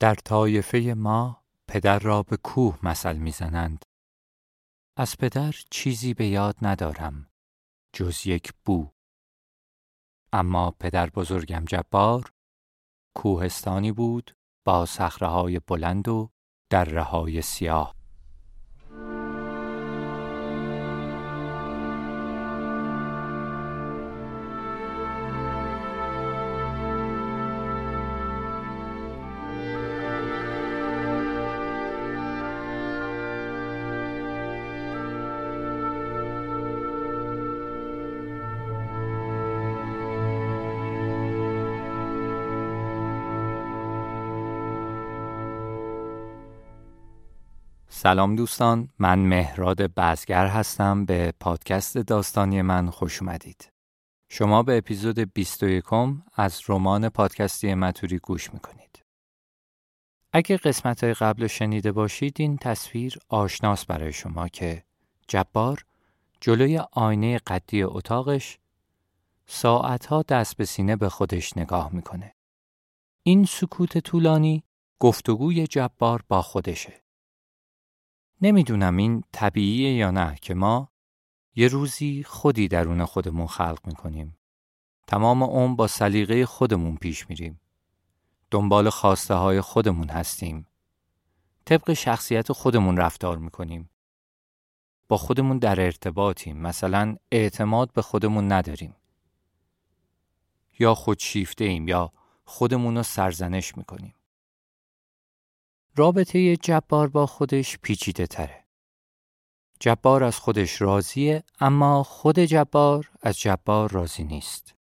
در طایفه ما پدر را به کوه مثل می‌زنند. از پدر چیزی به یاد ندارم جز یک بو. اما پدر بزرگم جبار کوهستانی بود با صخره بلند و دره سیاه. سلام دوستان من مهراد بزگر هستم. به پادکست داستانی من خوش اومدید. شما به اپیزود 21 از رمان پادکستی متوری گوش می‌کنید. اگه قسمت های قبل شنیده باشید این تصویر آشناس برای شما که جبار جلوی آینه قدی اتاقش ساعتها دست به سینه به خودش نگاه می‌کنه. این سکوت طولانی گفتگوی جبار با خودشه. نمی‌دونم این طبیعیه یا نه که ما یه روزی خودی درون خودمون خلق می‌کنیم. تمام اون با سلیقه خودمون پیش میریم. دنبال خواسته های خودمون هستیم. طبق شخصیت خودمون رفتار می‌کنیم. با خودمون در ارتباطیم. مثلا اعتماد به خودمون نداریم. یا خودشیفته ایم یا خودمون رو سرزنش می‌کنیم. رابطه جبار با خودش پیچیده تره. جبار از خودش راضیه اما خود جبار از جبار راضی نیست.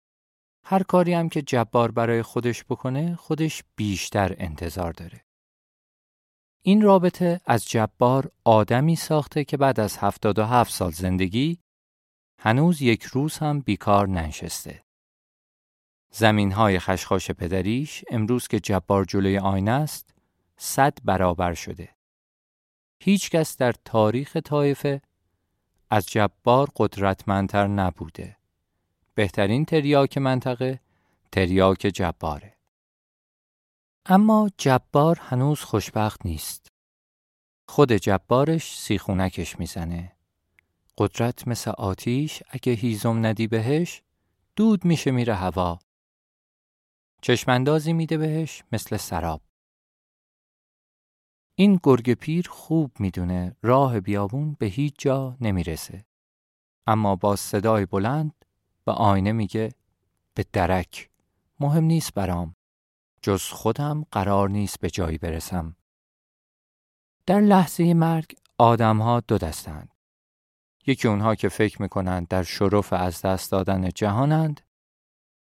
هر کاری هم که جبار برای خودش بکنه خودش بیشتر انتظار داره. این رابطه از جبار آدمی ساخته که بعد از 77 سال زندگی هنوز یک روز هم بیکار ننشسته. زمین های خشخاش پدریش امروز که جبار جلوی آینه است صد برابر شده. هیچ کس در تاریخ طایفه از جبار قدرتمندتر نبوده. بهترین تریاک منطقه تریاک جباره. اما جبار هنوز خوشبخت نیست. خود جبارش سیخونکش می‌زنه. قدرت مثل آتیش اگه هیزم ندی بهش دود میشه میره هوا. چشمندازی میده بهش مثل سراب. این گرگ پیر خوب می‌دونه راه بیابون به هیچ جا نمی‌رسه. اما با صدای بلند به آینه میگه به درک مهم نیست برام. جز خودم قرار نیست به جایی برسم. در لحظه مرگ آدم ها دو دستند. یکی اونها که فکر می‌کنند در شرف از دست دادن جهانند.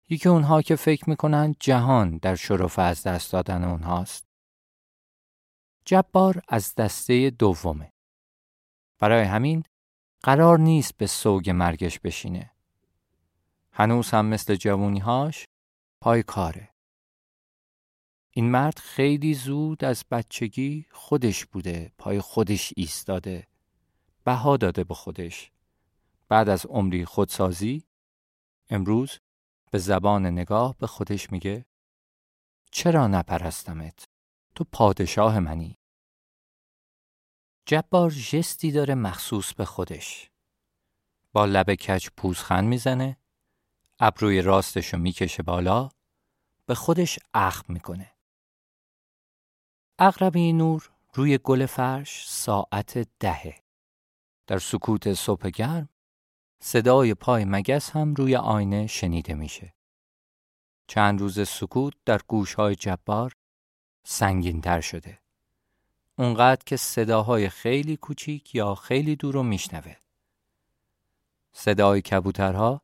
یکی اونها که فکر می‌کنند جهان در شرف از دست دادن اونهاست. جبار از دسته دومه. برای همین قرار نیست به سوگ مرگش بشینه. هنوز هم مثل جوونیهاش پای کاره. این مرد خیلی زود از بچگی خودش بوده، پای خودش ایستاده، بها داده به خودش. بعد از عمری خودسازی امروز به زبان نگاه به خودش میگه چرا نپرستمت؟ تو پادشاه منی. جبار جستی داره مخصوص به خودش. با لب کچ پوزخند می‌زنه، ابروی راستشو می‌کشه بالا، به خودش اخم می‌کنه. اقربی نور روی گل فرش ساعت دهه. در سکوت صبح گرم صدای پای مگس هم روی آینه شنیده میشه. چند روز سکوت در گوشهای جبار سنگینتر شده. اونقدر که صداهای خیلی کوچیک یا خیلی دور رو میشنوه. صدای کبوترها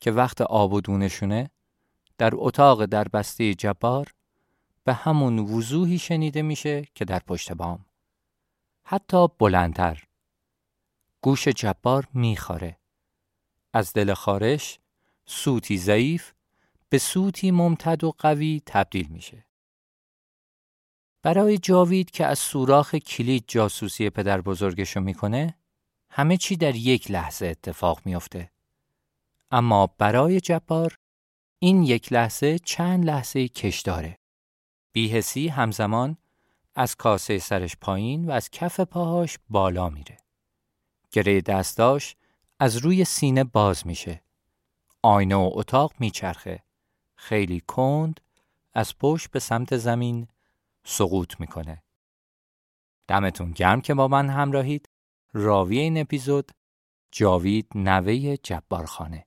که وقت آب و دونشونه در اتاق در بسته جبار به همون وضوحی شنیده میشه که در پشت بام. حتی بلندتر. گوش جبار میخاره. از دل خارش سوتی ضعیف به سوتی ممتد و قوی تبدیل میشه. برای جاوید که از سوراخ کلید جاسوسی پدر بزرگشو می‌کنه همه چی در یک لحظه اتفاق میافته. اما برای جبار این یک لحظه چند لحظه کش داره. بیهسی همزمان از کاسه سرش پایین و از کف پاهاش بالا میره. گره دستاش از روی سینه باز میشه. آینه و اتاق میچرخه. خیلی کند از پشت به سمت زمین سقوط می‌کنه. دمتون گرم که با من همراهید. راوی این اپیزود جاوید نوه جبارخانه.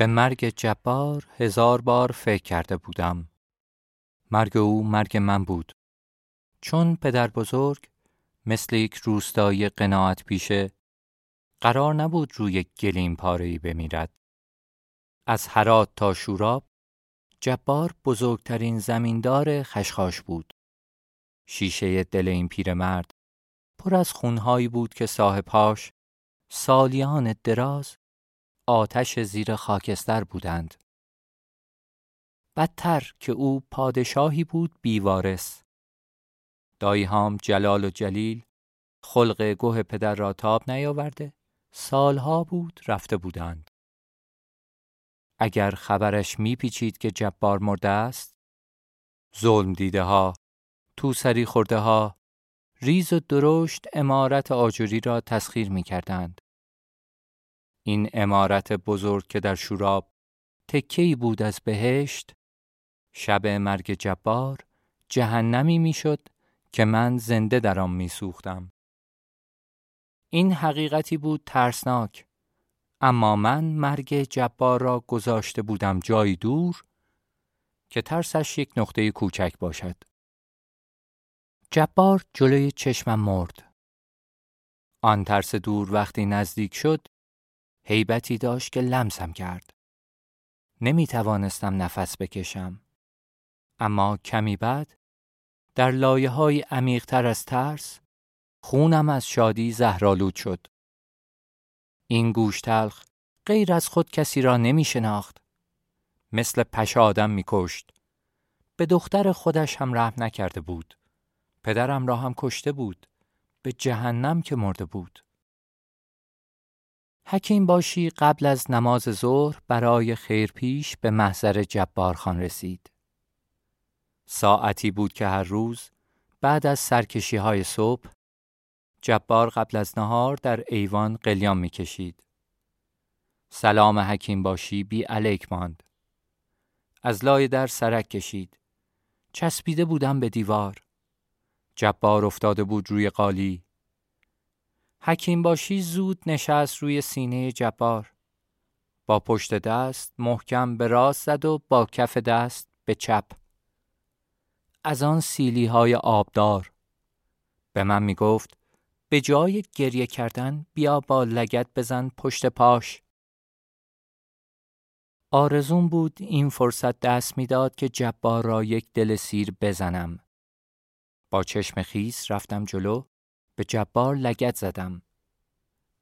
به مرگ جبار هزار بار فکر کرده بودم. مرگ او مرگ من بود. چون پدر بزرگ مثل یک روستایی قناعت پیشه قرار نبود روی گلیم پارهی بمیرد. از هرات تا شوراب جبار بزرگترین زمیندار خشخاش بود. شیشه دل این پیرمرد پر از خونهایی بود که صاحبهاش سالیان دراز آتش زیر خاکستر بودند. بدتر که او پادشاهی بود بیوارس. دایهام جلال و جلیل خلق گوه پدر را تاب نیاورده سالها بود رفته بودند. اگر خبرش میپیچید که جبار مرده است ظلم دیده ها تو سری خورده ها ریز و درشت امارت آجوری را تسخیر می کردند. این امارت بزرگ که در شوراب تکی بود از بهشت شب مرگ جبار جهنمی می‌شد که من زنده در آن میسوختم. این حقیقتی بود ترسناک اما من مرگ جبار را گذاشته بودم جایی دور که ترسش یک نقطه کوچک باشد. جبار جلوی چشمم مرد. آن ترس دور وقتی نزدیک شد هیبتی داشت که لمسم کرد. نمی توانستم نفس بکشم. اما کمی بعد در لایه های عمیقتر از ترس خونم از شادی زهرالود شد. این گوش تلخ غیر از خود کسی را نمی شناخت. مثل پش آدم می کشت. به دختر خودش هم رحم نکرده بود. پدرم را هم کشته بود. به جهنم که مرده بود. حکیم باشی قبل از نماز ظهر برای خیرپیش به محضر جبار خان رسید. ساعتی بود که هر روز بعد از سرکشی های صبح جبار قبل از نهار در ایوان قلیان می کشید. سلام حکیم باشی بی علیک ماند. از لای در سرک کشید. چسبیده بودم به دیوار. جبار افتاده بود روی قالی. حکیم باشی زود نشست روی سینه جبار. با پشت دست محکم به راست زد و با کف دست به چپ. از آن سیلی های آبدار. به من می گفت به جای گریه کردن بیا با لگت بزن پشت پاش. آرزون بود این فرصت دست می‌داد که جبار را یک دل سیر بزنم. با چشم خیس رفتم جلو به جبار لگت زدم.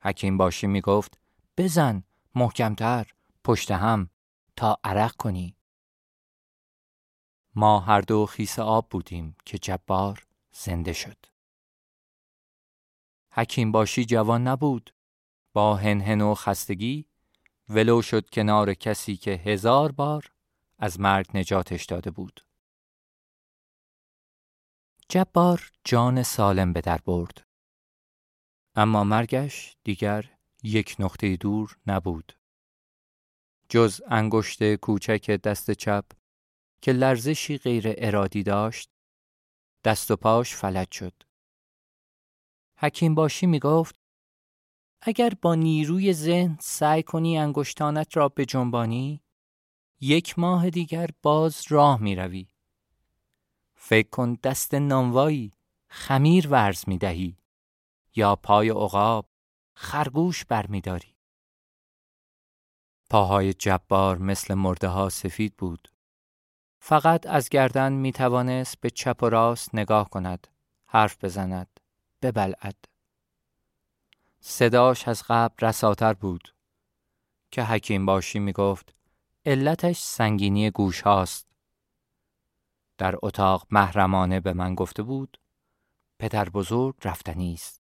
حکیم باشی می گفت بزن محکمتر پشت هم تا عرق کنی. ما هر دو خیس آب بودیم که جبار زنده شد. حکیم باشی جوان نبود. با هنهن و خستگی ولو شد کنار کسی که هزار بار از مرگ نجاتش داده بود. جبار جان سالم به در برد. اما مرگش دیگر یک نقطه دور نبود. جز انگشت کوچک دست چپ که لرزشی غیر ارادی داشت دست و پاش فلج شد. حکیم باشی می گفت اگر با نیروی ذهن سعی کنی انگشتانت را به جنبانی یک ماه دیگر باز راه می روی. فکر کن دست نانوایی خمیر ورز می دهی یا پای عقاب خرگوش برمیداری. پاهای جبار مثل مرده ها سفید بود. فقط از گردن می توانست به چپ و راست نگاه کند، حرف بزند، ببلعد. صداش از قبل رساتر بود که حکیم باشی می گفت علتش سنگینی گوش هاست. در اتاق محرمانه به من گفته بود پدر بزرگ رفتنی است.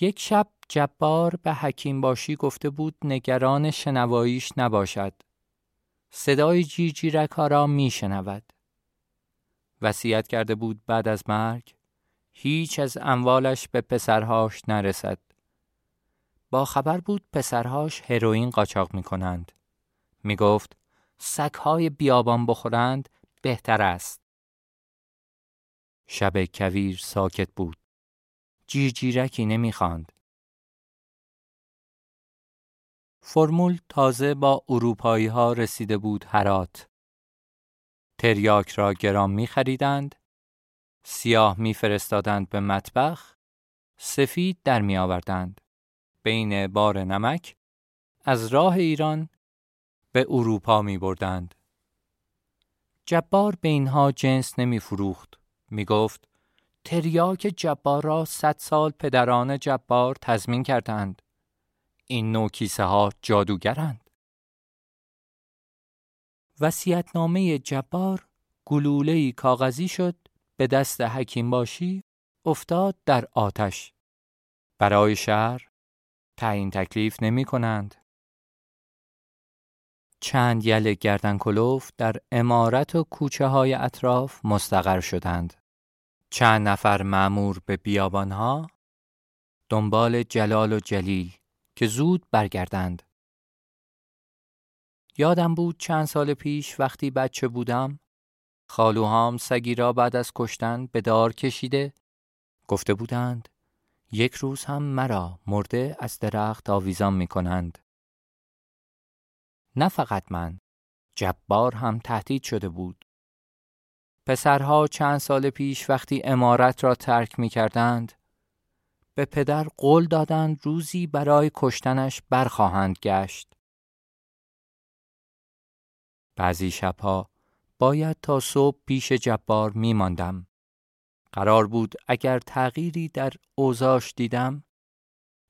یک شب جبار به حکیم باشی گفته بود نگران شنواییش نباشد. صدای جیرجیرک ها را می شنود. وسیعت کرده بود بعد از مرگ هیچ از اموالش به پسرهاش نرسد. با خبر بود پسرهاش هروئین قاچاق می کنند. می گفت سگهای بیابان بخورند بهتر است. شب کویر ساکت بود. جیرجیرکی نمی‌خواند. فرمول تازه با اروپایی ها رسیده بود هرات. تریاک را گرام می خریدند، سیاه می فرستادند به مطبخ، سفید در می آوردند. بین بار نمک از راه ایران به اروپا می بردند. جبار به اینها جنس نمی فروخت. می گفت تریاک جبار را صد سال پدران جبار تضمین کردند. این نوع کیسه ها جادوگرند. وسیعتنامه جبار گلوله کاغذی شد به دست حکیم باشی افتاد در آتش. برای شهر تعیین تکلیف نمی کنند. چند یل گردن کلوف در امارت و کوچه های اطراف مستقر شدند. چند نفر معمور به بیابانها دنبال جلال و جلیل که زود برگردند. یادم بود چند سال پیش وقتی بچه بودم خالوهام سگی را بعد از کشتن به دار کشیده گفته بودند یک روز هم مرا مرده از درخت آویزان می کنند. نه فقط من جبار هم تهدید شده بود. پسرها چند سال پیش وقتی امارت را ترک می کردند به پدر قول دادند روزی برای کشتنش برخواهند گشت. بعضی شبها باید تا صبح پیش جبار می ماندم. قرار بود اگر تغییری در اوزاش دیدم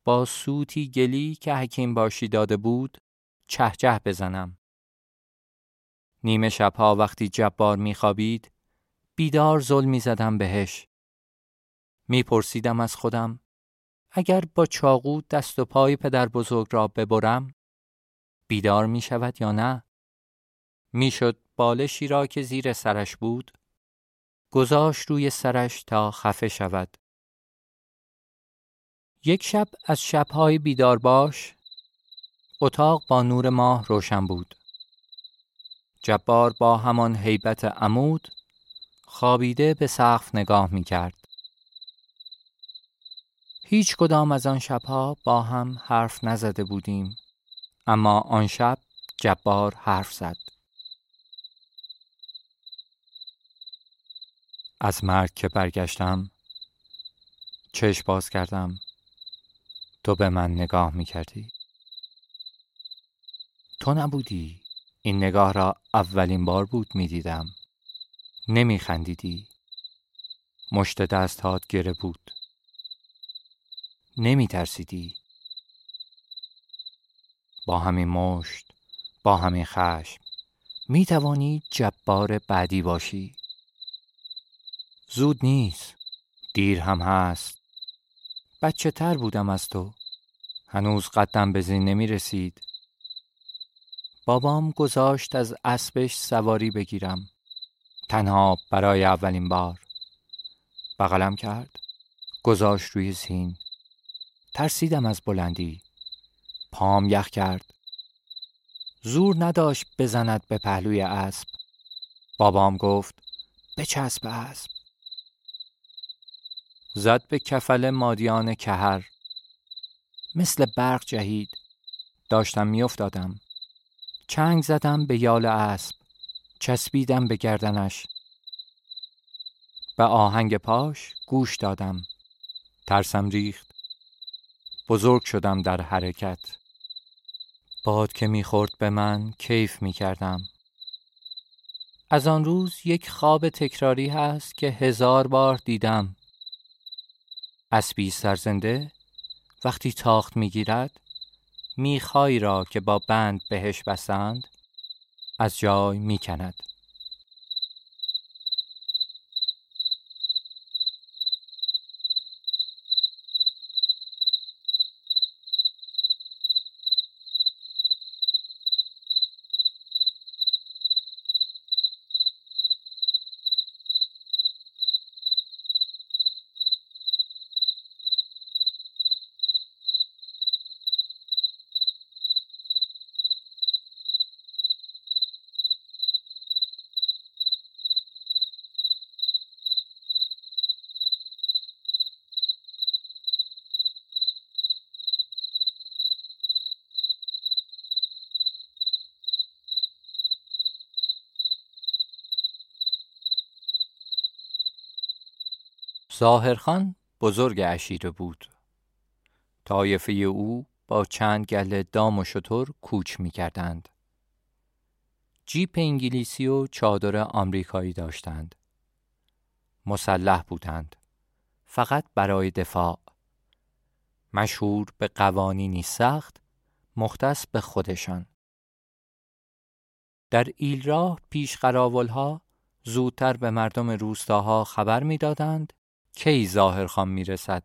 با سوتی گلی که حکیم باشی داده بود چهجه بزنم. نیمه شبها وقتی جبار میخوابید بیدار زل می‌زدم بهش. میپرسیدم از خودم اگر با چاقو دست و پای پدر بزرگ را ببرم بیدار می شود یا نه؟ می‌شد بالشی را که زیر سرش بود گذاشت روی سرش تا خفه شود. یک شب از شبهای بیدار باش اتاق با نور ماه روشن بود. جبار با همان هیبت عمود خوابیده به سقف نگاه می کرد. هیچ کدام از آن شبها با هم حرف نزده بودیم اما آن شب جبار حرف زد. از مرگ که برگشتم چشم باز کردم تو به من نگاه می کردی تو نبودی این نگاه را اولین بار بود می دیدم نمی خندیدی مشت دستهات گره بود. نمی ترسیدی با همین مشت با همین خشم می توانی جبار بعدی باشی. زود نیست. دیر هم هست. بچه تر بودم از تو. هنوز قدم به زین نمی رسید بابام گذاشت از اسبش سواری بگیرم. تنها برای اولین بار. بغلم کرد گذاشت روی زین ترسیدم از بلندی. پام یخ کرد. زور نداشت بزند به پهلوی اسب. بابام گفت بچسب اسب. زد به کفل مادیان کهر. مثل برق جهید. داشتم میافتادم. چنگ زدم به یال اسب. چسبیدم به گردنش. به آهنگ پاش گوش دادم. ترسم ریخت. بزرگ شدم در حرکت. باد که می‌خورد به من کیف می‌کردم. از آن روز یک خواب تکراری هست که هزار بار دیدم. اسبی سرزنده وقتی تاخت می‌گیرد میخهایی را که با بند بهش بسند از جای می‌کند. ظاهرخان بزرگ عشیره بود طایفه او با چند گله دام و شتر کوچ می کردند. جیپ انگلیسی و چادر آمریکایی داشتند. مسلح بودند. فقط برای دفاع. مشهور به قوانینی سخت مختص به خودشان. در ایلراه پیش ها زودتر به مردم روستاها خبر می‌دادند کی ظاهرخان می رسد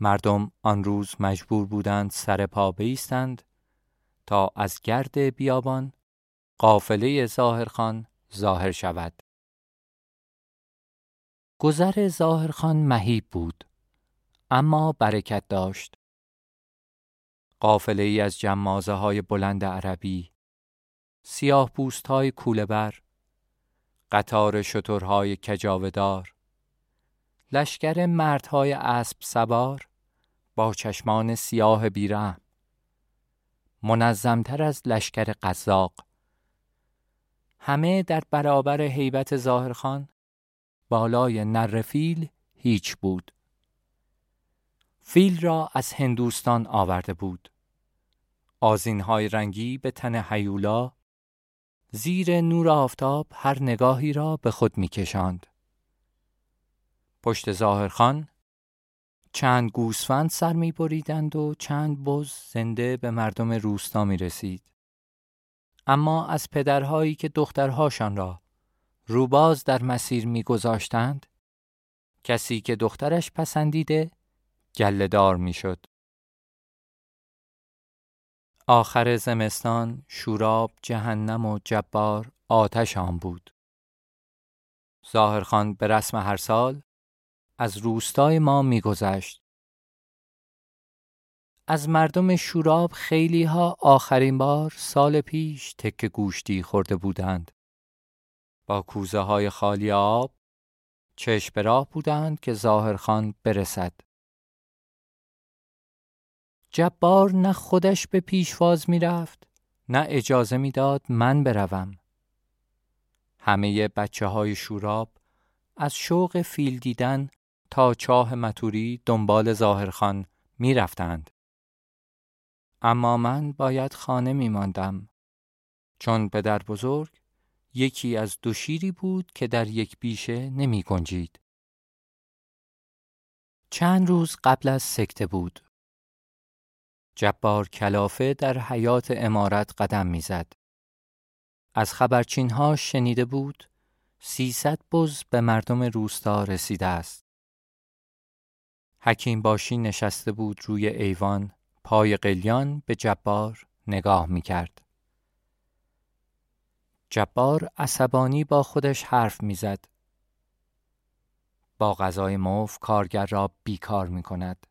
مردم آن روز مجبور بودند سر پا بیستند تا از گرد بیابان قافله ظاهرخان ظاهر شود. گذر ظاهرخان مهیب بود اما برکت داشت. قافله ای از جمازه های بلند عربی سیاه پوست های کولبر قطار شترهای کجاودار لشکر مردهای اسب سوار با چشمان سیاه بیرم منظمتر از لشکر قزاق. همه در برابر حیبت ظاهرخان بالای نر فیل هیچ بود. فیل را از هندوستان آورده بود. آزینهای رنگی به تن حیولا زیر نور آفتاب هر نگاهی را به خود می کشاند. پشت ظاهرخان چند گوسفند سر می بریدند و چند بز زنده به مردم روستا می رسید. اما از پدرهایی که دخترهاشان را روباز در مسیر می گذاشتند، کسی که دخترش پسندیده گلهدار می شد. آخر زمستان شوراب جهنم و جبار آتش آن بود. ظاهرخان به رسم هر سال از روستای ما میگذشت. از مردم شوراب خیلی ها آخرین بار سال پیش تک گوشتی خورده بودند. با کوزه های خالی آب چشم راه بودند که ظاهرخان برسد. جبار نه خودش به پیشواز می‌رفت نه اجازه می‌داد من بروم همه بچه های شوراب از شوق فیل دیدن تا چاه متوری دنبال ظاهرخان می رفتند. اما من باید خانه می ماندم چون پدر بزرگ یکی از دو شیری بود که در یک بیشه نمی گنجید. چند روز قبل از سکته بود. جبار کلافه در حیات امارت قدم می‌زد. از خبرچین ها شنیده بود سیصد بز به مردم روستا رسیده است. حکیم باشی نشسته بود روی ایوان پای قلیان به جبار نگاه می کرد. جبار عصبانی با حرف حرف می‌زد. با غذای موف کارگر را بیکار می کند.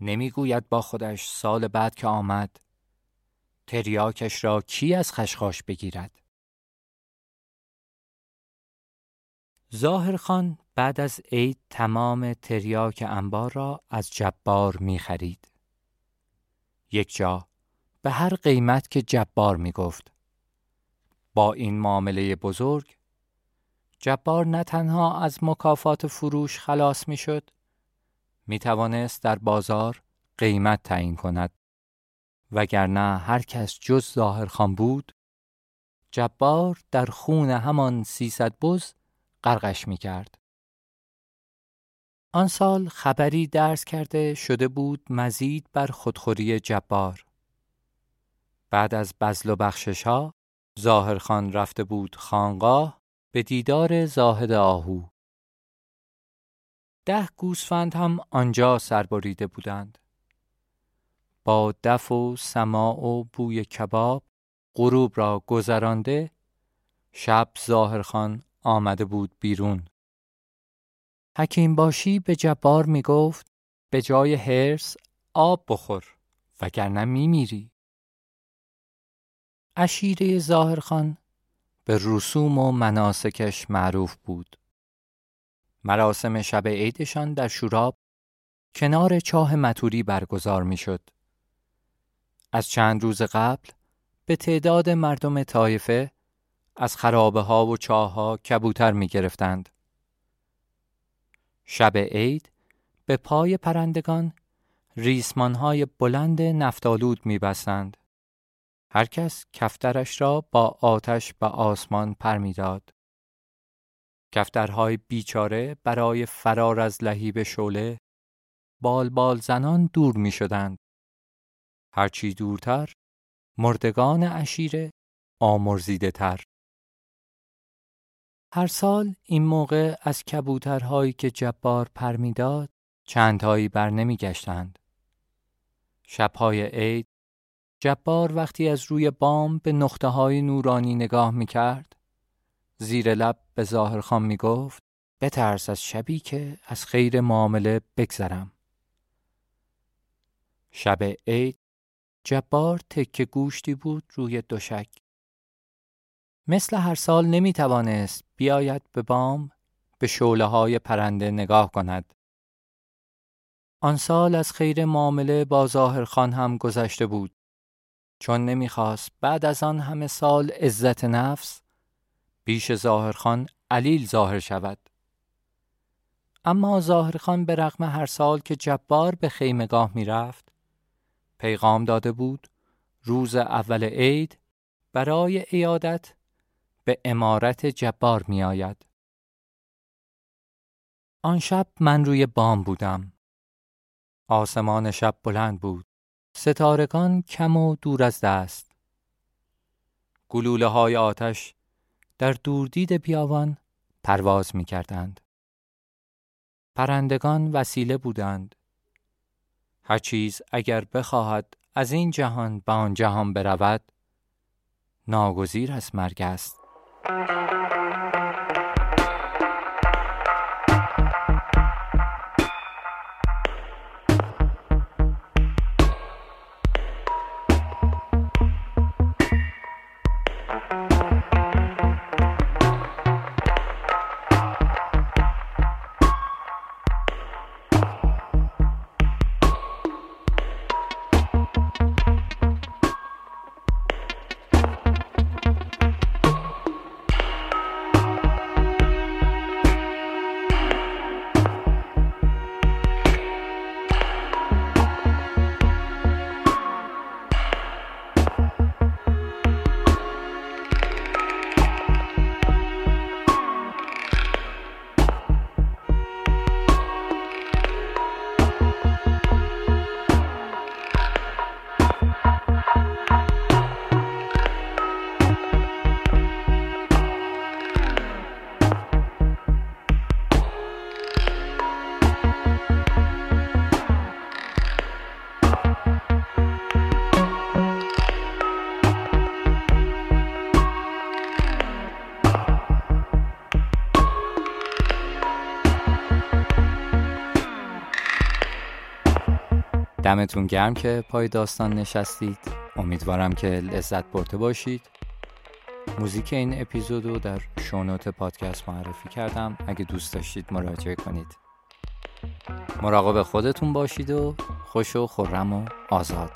نمی‌گوید با خودش سال بعد که آمد تریاکش را کی از خشخاش بگیرد ظاهر خان بعد از عید تمام تریاک انبار را از جبار می خرید. یک جا به هر قیمت که جبار می گفت. با این معامله بزرگ جبار نه تنها از مکافات فروش خلاص می شد می توانست در بازار قیمت تعیین کند وگرنه هر کس جز ظاهرخان بود جبار در خون همان سیصد بز غرقش می کرد. آن سال خبری درس کرده شده بود مزید بر خودخوری جبار. بعد از بزل و بخشش ها ظاهرخان رفته بود خانقاه به دیدار زاهد آهو. ده گوسفند هم آنجا سربریده بودند. با دف و سماع و بوی کباب غروب را گذرانده شب ظاهرخان آمده بود بیرون. حکیم باشی به جبار می گفت به جای هرس آب بخور وگرنه می میری. اشیره ظاهرخان به رسوم و مناسکش معروف بود. مراسم شب عیدشان در شوراب کنار چاه متوری برگزار می شد. از چند روز قبل به تعداد مردم طایفه از خرابه ها و چاه ها کبوتر می گرفتند. شب عید به پای پرندگان ریسمان های بلند نفتالود می بستند. هر کس کفترش را با آتش به آسمان پر می داد. کفترهای بیچاره برای فرار از لهیب شعله بال بال زنان دور می شدند. هرچی دورتر مردگان عشیره آمرزیده تر. هر سال این موقع از کبوترهایی که جبار پر می‌داد چندهایی بر نمی گشتند. شبهای عید جبار وقتی از روی بام به نقطه های نورانی نگاه می کرد زیر لب به ظاهرخان می گفت بترس از شبی که از خیر معامله بگذرم. شب عید جبار تکه گوشتی بود روی دوشک. مثل هر سال نمی توانست بیاید به بام به شوله های پرنده نگاه کند. آن سال از خیر معامله با ظاهرخان هم گذشته بود. چون نمی‌خواست بعد از آن همه سال عزت نفس پیش ظاهرخان علیل ظاهر شود. اما ظاهرخان به رغم هر سال که جبار به خیمگاه می رفت پیغام داده بود روز اول عید برای ایادت به امارت جبار می آید. آن شب من روی بام بودم. آسمان شب بلند بود. ستارگان کم و دور از دست. گلوله های آتش در دوردید بیابان پرواز می کردند. پرندگان وسیله بودند. هر چیز اگر بخواهد از این جهان به آن جهان برود ناگزیر از مرگ است دمتون گرم که پای داستان نشستید. امیدوارم که لذت برده باشید. موزیک این اپیزود رو در شونوت پادکست معرفی کردم. اگه دوست داشتید مراجعه کنید. مراقب خودتون باشید و خوش و خورم و آزاد.